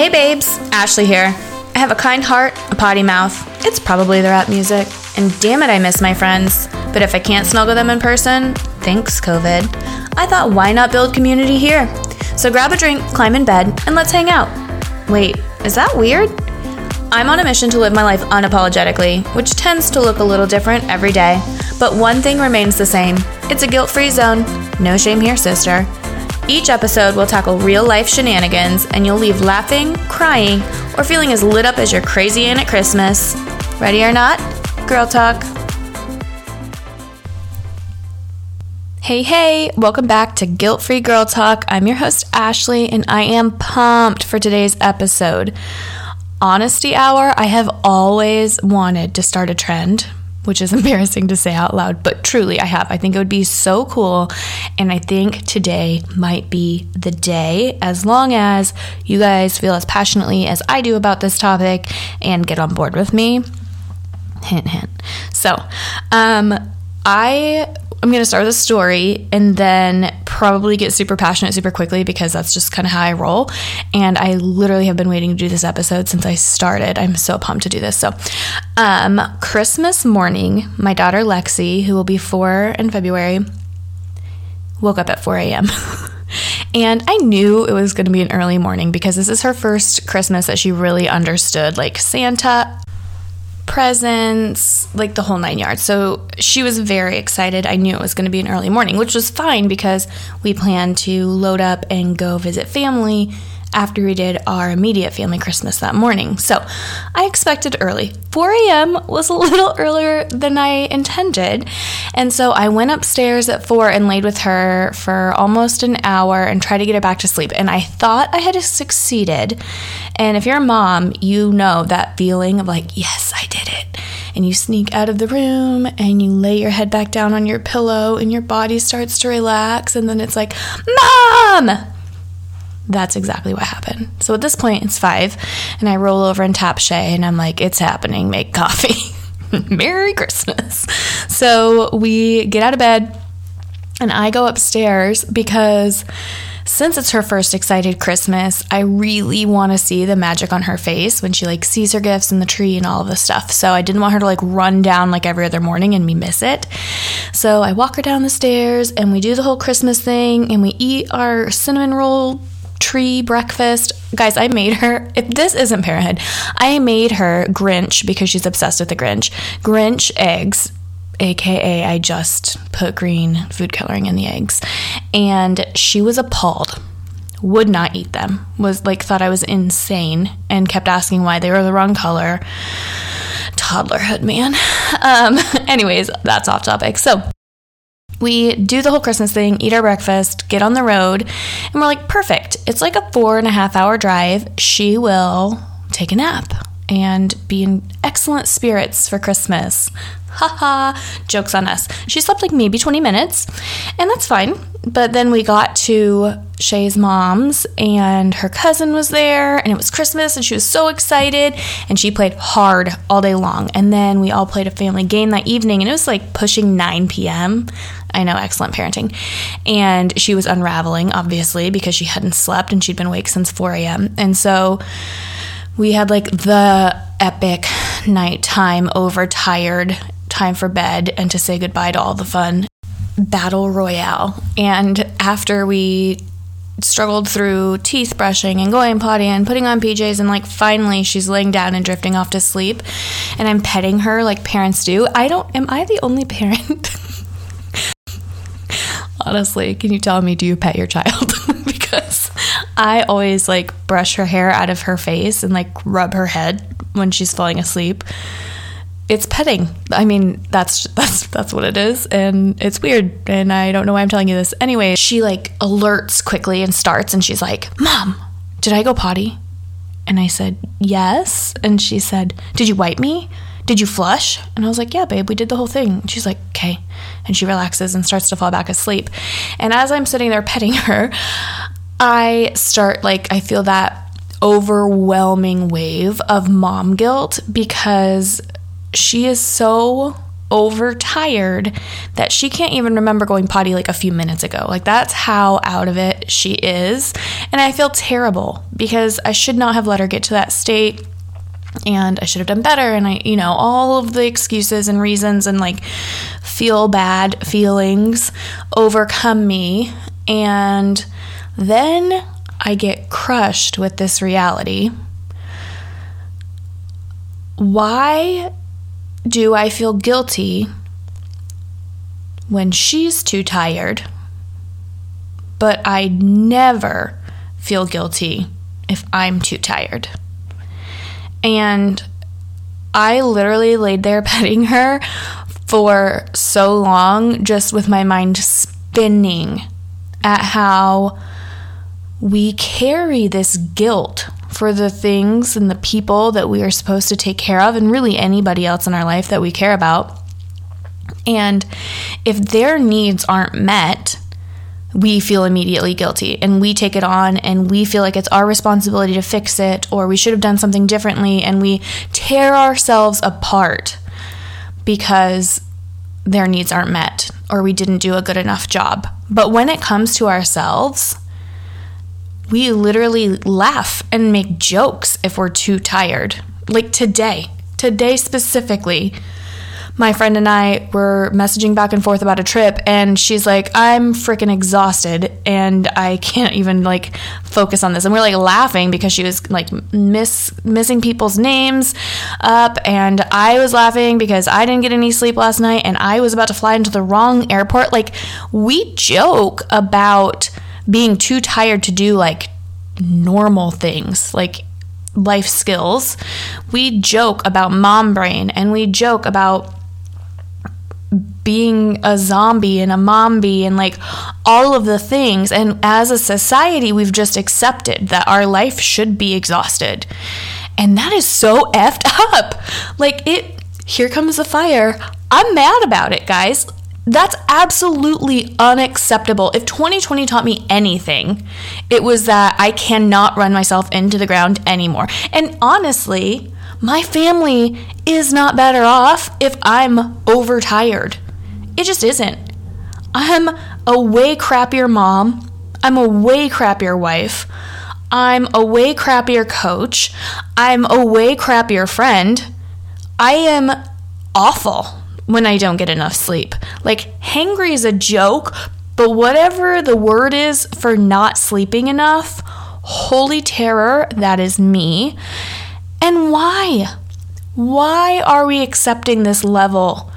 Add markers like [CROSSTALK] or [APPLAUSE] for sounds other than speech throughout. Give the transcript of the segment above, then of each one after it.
Hey babes, Ashley here. I have a kind heart, a potty mouth. It's probably the rap music. And damn it, I miss my friends. But if I can't snuggle them in person, thanks COVID, I thought why not build community here? So grab a drink, climb in bed, and let's hang out. Wait, is that weird? I'm on a mission to live my life unapologetically, which tends to look a little different every day. But one thing remains the same it's a guilt free zone. No shame here, sister. Each episode will tackle real life shenanigans, and you'll leave laughing, crying, or feeling as lit up as your crazy aunt at Christmas. Ready or not? Girl Talk. Hey, hey, welcome back to Guilt Free Girl Talk. I'm your host, Ashley, and I am pumped for today's episode. Honesty Hour, I have always wanted to start a trend which is [LAUGHS] embarrassing to say out loud, but truly I have. I think it would be so cool. And I think today might be the day, as long as you guys feel as passionately as I do about this topic and get on board with me. Hint, hint. So, um, I I'm going to start with a story and then probably get super passionate super quickly because that's just kind of how I roll. And I literally have been waiting to do this episode since I started. I'm so pumped to do this. So, um, Christmas morning, my daughter Lexi, who will be four in February, woke up at 4 a.m. [LAUGHS] And I knew it was going to be an early morning because this is her first Christmas that she really understood like Santa, presents, like the whole nine yards. So she was very excited. I knew it was going to be an early morning, which was fine because we planned to load up and go visit family after we did our immediate family Christmas that morning. So I expected early. 4 a.m. was a [LAUGHS] little earlier than I intended. And so I went upstairs at 4 and laid with her for almost an hour and tried to get her back to sleep. And I thought I had succeeded. And if you're a mom, you know that feeling of like, yes, I. And you sneak out of the room and you lay your head back down on your pillow and your body starts to relax. And then it's like, Mom! that's exactly what happened. So at this point, it's five, and I roll over and tap Shay, and I'm like, it's happening, make coffee. [LAUGHS] Merry Christmas. So we get out of bed, and I go upstairs because since it's her first excited Christmas, I really want to see the magic on her face when she like sees her gifts and the tree and all of the stuff. So I didn't want her to like run down like every other morning and me miss it. So I walk her down the stairs and we do the whole Christmas thing and we eat our cinnamon roll tree breakfast. Guys, I made her, if this isn't parenthood, I made her Grinch because she's obsessed with the Grinch. Grinch eggs, aka I just put green food coloring in the eggs. And she was appalled. Would not eat them. Was like thought I was insane and kept asking why they were the wrong color. Toddlerhood, man. [LAUGHS] Um, anyways, that's off topic. So we do the whole Christmas thing, eat our breakfast, get on the road, and we're like, perfect. It's like a four and a half hour drive. She will take a nap and be in excellent spirits for Christmas. Haha, jokes on us. She slept like maybe 20 minutes, and that's fine. But then we got to Shay's mom's, and her cousin was there, and it was Christmas, and she was so excited, and she played hard all day long. And then we all played a family game that evening, and it was like pushing 9 p.m. I know, excellent parenting. And she was unraveling, obviously, because she hadn't slept and she'd been awake since 4 a.m. And so we had like the epic nighttime, overtired time for bed and to say goodbye to all the fun battle royale. And after we struggled through teeth brushing and going potty and putting on PJs and like finally she's laying down and drifting off to sleep and I'm petting her like parents do. I don't am I the only parent [LAUGHS] honestly, can you tell me, do you pet your child? [LAUGHS] because I always like brush her hair out of her face and like rub her head when she's falling asleep. It's petting. I mean, that's [LAUGHS] that's that's what it is, and it's weird. And I don't know why I'm telling you this. Anyway, she like alerts quickly and starts, and she's like, "Mom, did I go potty?" And I said, "Yes." And she said, "Did you wipe me?" Did you flush? And I was like, Yeah, babe, we did the whole thing. She's like, Okay. And she relaxes and starts to fall back asleep. And as I'm sitting there petting [LAUGHS] her, I start like, I feel that overwhelming wave of mom guilt because she is so overtired that she can't even remember going potty like a few minutes ago. Like, that's how out of it she is. And I feel terrible because I should not have let her get to that state and I should have done better. And I, you know, all of the excuses and reasons and like feel bad feelings overcome me. And then I get crushed with this reality. Why do I feel guilty when she's too tired, but I never feel guilty if I'm too tired? And I literally laid there [LAUGHS] petting her for so long, just with my mind spinning at how we carry this guilt for the things and the people that we are supposed to take care of, and really anybody else in our life that we care about. And if their needs aren't met, we feel immediately guilty and we take it on and we feel like it's our responsibility to fix it or we should have done something differently and we tear ourselves apart because their needs aren't met or we didn't do a good enough job. But when it comes to ourselves, we literally laugh and make jokes if we're too tired. Like today, today specifically, my friend and I were messaging back and forth about a trip, and she's like, I'm freaking exhausted and I can't even like focus on this. And we're like laughing because she was like miss missing people's names up, and I was laughing because I didn't get any sleep last night and I was about to fly into the wrong airport. Like, we joke about being too tired to do like normal things, like life skills. We joke about mom brain and we joke about being a zombie and a mombi and like all of the things. And as a society, we've just accepted that our life should be exhausted. And that is so effed [LAUGHS] up. Like, it, here comes the fire. I'm mad about it, guys. That's absolutely unacceptable. If 2020 taught me anything, it was that I cannot run myself into the ground anymore. And honestly, my family is not better off if I'm overtired. It just isn't. I'm a way crappier mom. I'm a way crappier wife. I'm a way crappier coach. I'm a way crappier friend. I am awful when I don't get enough sleep. Like, hangry is a joke, but whatever the word is for not sleeping enough, holy terror, that is me. And why? Why are we accepting this level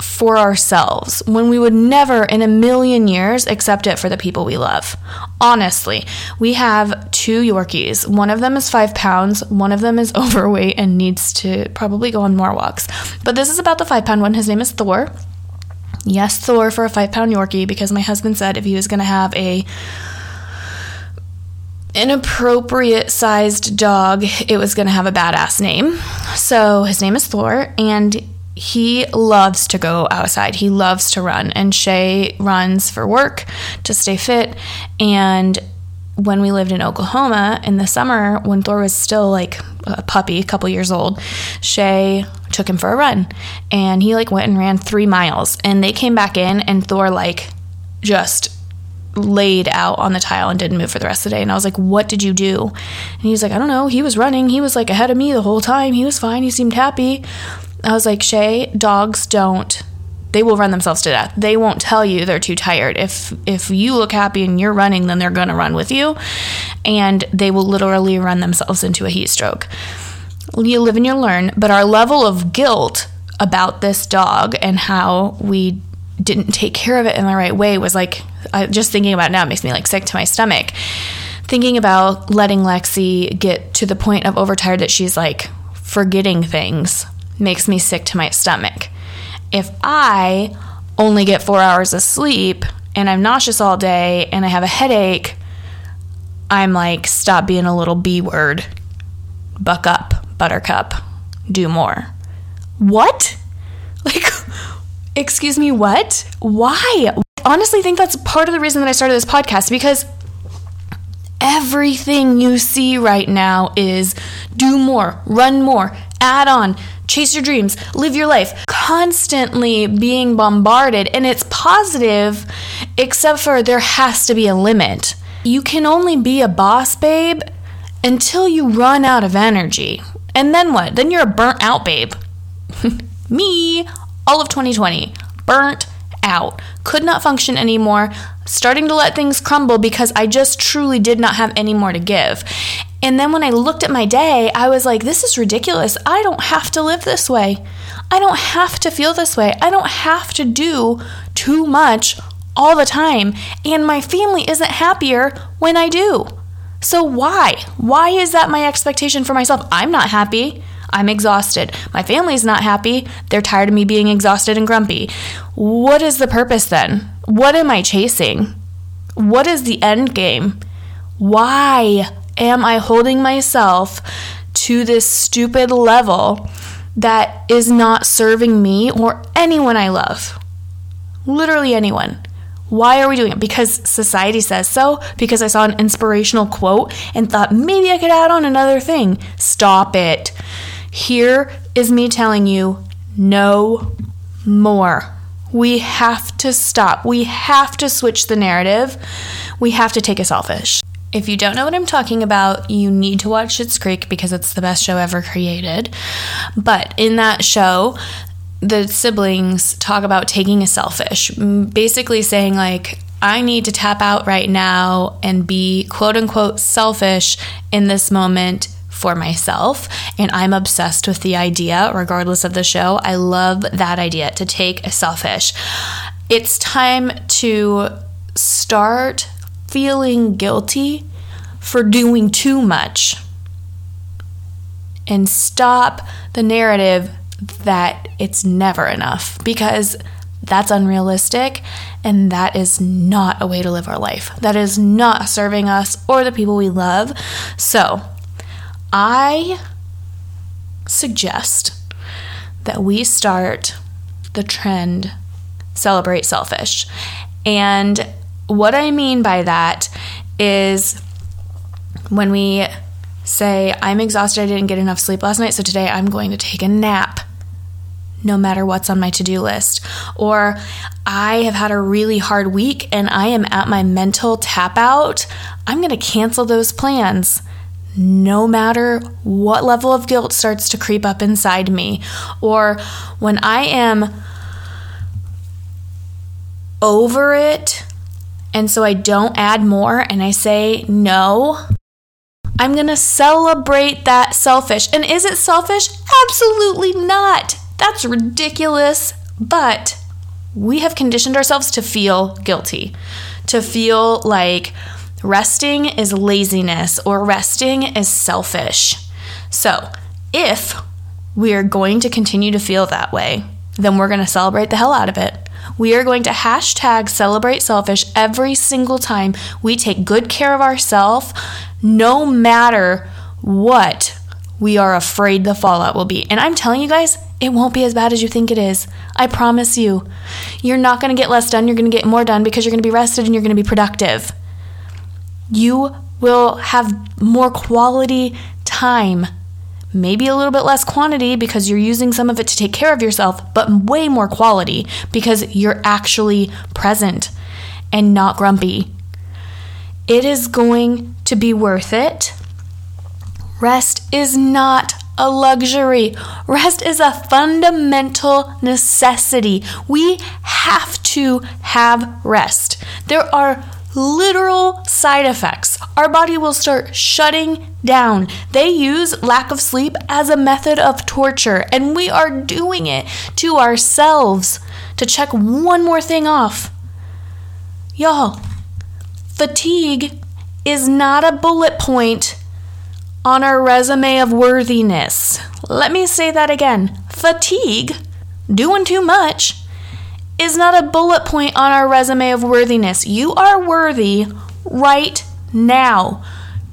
for ourselves when we would never in a million years accept it for the people we love? Honestly, we have two Yorkies. One of them is five pounds, one of them is [LAUGHS] overweight and needs to probably go on more walks. But this is about the five pound one. His name is Thor. Yes, Thor for a five pound Yorkie because my husband said if he was going to have a inappropriate sized dog, it was going to have a badass name. So his name is Thor, and he loves to go outside. He loves to run, and Shay runs for work to stay fit. And when we lived in Oklahoma in the summer, when Thor was still like a puppy, a couple years old, Shay took him for a run, and he like went and ran three miles. And they came back in, and Thor like just laid out on the tile and didn't move for the rest of the day. And I was like, What did you do? And he was like, I don't know. He was running. He was like ahead of me the whole time. He was fine. He seemed happy. I was like, Shay, dogs don't. They will run themselves to death. They won't tell you they're too tired. If if you look happy and you're running, then they're gonna run with you, and they will literally run themselves into a heat stroke. You live and you learn, but our level of guilt about this dog and how we didn't take care of it in the right way was like I, just thinking about it now makes me like sick to my stomach thinking about letting lexi get to the point of overtired that she's like forgetting things makes me sick to my stomach. If i only get four hours of sleep and i'm nauseous all day and i have a headache i'm like stop being a little b word. Buck up buttercup. Do more. What? [LAUGHS] Like Excuse me, what? Why? I honestly think that's part of the reason that I started this podcast because everything you see right now is do more, run more, add on, chase your dreams, live your life, constantly being bombarded. And it's positive, except for there has to be a limit. You can only be a boss babe until you run out of energy. And then what? Then you're a burnt out babe. [LAUGHS] Me, all of 2020, burnt out. Could not function anymore. Starting to let things crumble because I just truly did not have any more to give. And then when I looked at my day, I was like, this is ridiculous. I don't have to live this way. I don't have to feel this way. I don't have to do too much all the time. And my family isn't happier when I do. So why? Why is that my expectation for myself? I'm not happy. I'm exhausted. My family's not happy. They're tired of me being exhausted and grumpy. What is the purpose then? What am I chasing? What is the end game? Why am I holding myself to this stupid level that is not serving me or anyone I love? Literally anyone. Why are we doing it? Because society says so? Because I saw an inspirational quote and thought maybe I could add on another thing. Stop it. Here is me telling you no more. We have to stop. We have to switch the narrative. We have to take a selfish. If you don't know what I'm talking about, you need to watch Schitt's Creek because it's the best show ever created. But in that show, the siblings talk about taking a selfish, basically saying, like, I need to tap out right now and be quote unquote selfish in this moment for myself. And I'm obsessed with the idea, regardless of the show. I love that idea to take a selfish. It's time to start feeling guilty for doing too much and stop the narrative that it's never enough because that's unrealistic and that is not a way to live our life. That is not serving us or the people we love. So, I suggest that we start the trend celebrate selfish. And what I mean by that is when we say, I'm exhausted, I didn't get enough sleep last night, so today I'm going to take a nap no matter what's on my to do list. Or I have had a really hard week and I am at my mental tap out. I'm going to cancel those plans no matter what level of guilt starts to creep up inside me. Or when I am over it and so I don't add more and I say no, I'm to celebrate that selfish. And is it selfish? Absolutely not. That's ridiculous. But we have conditioned ourselves to feel guilty, to feel like resting is laziness or resting is selfish. So, if we are going to continue to feel that way, then we're going to celebrate the hell out of it. We are going to hashtag celebrate selfish every single time we take good care of ourselves, no matter what we are afraid the fallout will be. And I'm telling you guys, it won't be as bad as you think it is. I promise you. You're not going to get less done, you're going to get more done because you're going to be rested and you're going to be productive. You will have more quality time. Maybe a little bit less quantity because you're using some of it to take care of yourself, but way more quality because you're actually present and not grumpy. It is going to be worth it. Rest is not a luxury. Rest is a fundamental necessity. We have to have rest. There are literal side effects. Our body will start shutting down. They use lack of sleep as a method of torture, and we are doing it to ourselves to check one more thing off. Y'all, fatigue is not a bullet point on our resume of worthiness. Let me say that again. Fatigue, doing too much, is not a bullet point on our resume of worthiness. You are worthy right now,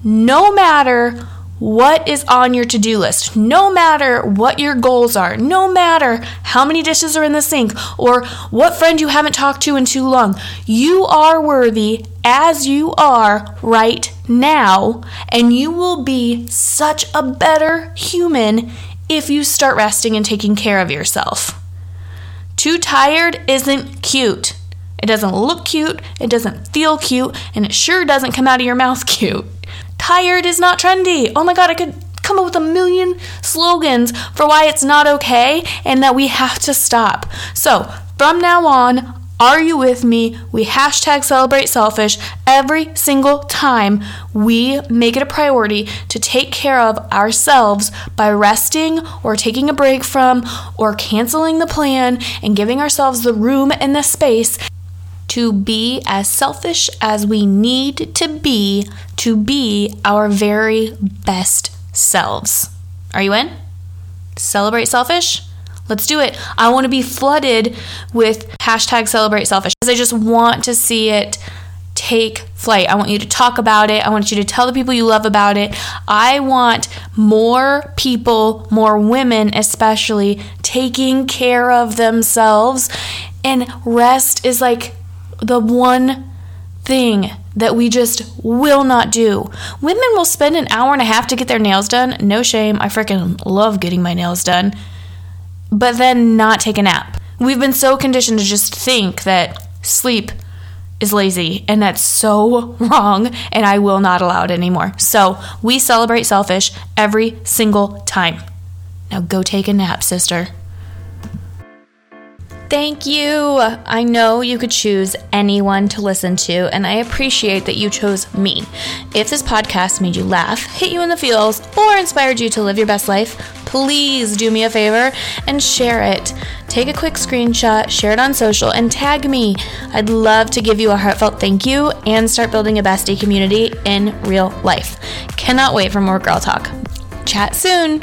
no matter what is on your to do list, no matter what your goals are, no matter how many dishes are in the sink or what friend you haven't talked to in too long. You are worthy as you are right now, and you will be such a better human if you start resting and taking care of yourself. Too tired isn't cute. It doesn't look cute, it doesn't feel cute, and it sure doesn't come out of your mouth [LAUGHS] cute. Tired is not trendy. Oh my god, I could come up with a million slogans for why it's not okay and that we have to stop. So, from now on, are you with me? We hashtag celebrate selfish every single time we make it a priority to take care of ourselves by resting or taking a break from or canceling the plan and giving ourselves the room and the space to be as selfish as we need to be to be our very best selves. Are you in? Celebrate selfish? Let's do it. I want to be flooded with hashtag celebrate selfish because I just want to see it take flight. I want you to talk about it. I want you to tell the people you love about it. I want more people, more women especially, taking care of themselves. And rest is like the one thing that we just will not do. Women will spend an hour and a half to get their nails done. No shame. I freaking love getting my nails done but then not take a nap. We've been so conditioned to just think that sleep is lazy, and that's so [LAUGHS] wrong, and I will not allow it anymore. So we celebrate selfish every single time. Now go take a nap, sister. Thank you. I know you could choose anyone to listen to, and I appreciate that you chose me. If this podcast made you laugh, hit you in the feels, or inspired you to live your best life, please do me a favor and share it. Take a quick screenshot, share it on social, and tag me. I'd love to give you a heartfelt thank you and start building a bestie community in real life. Cannot wait for more girl talk. Chat soon.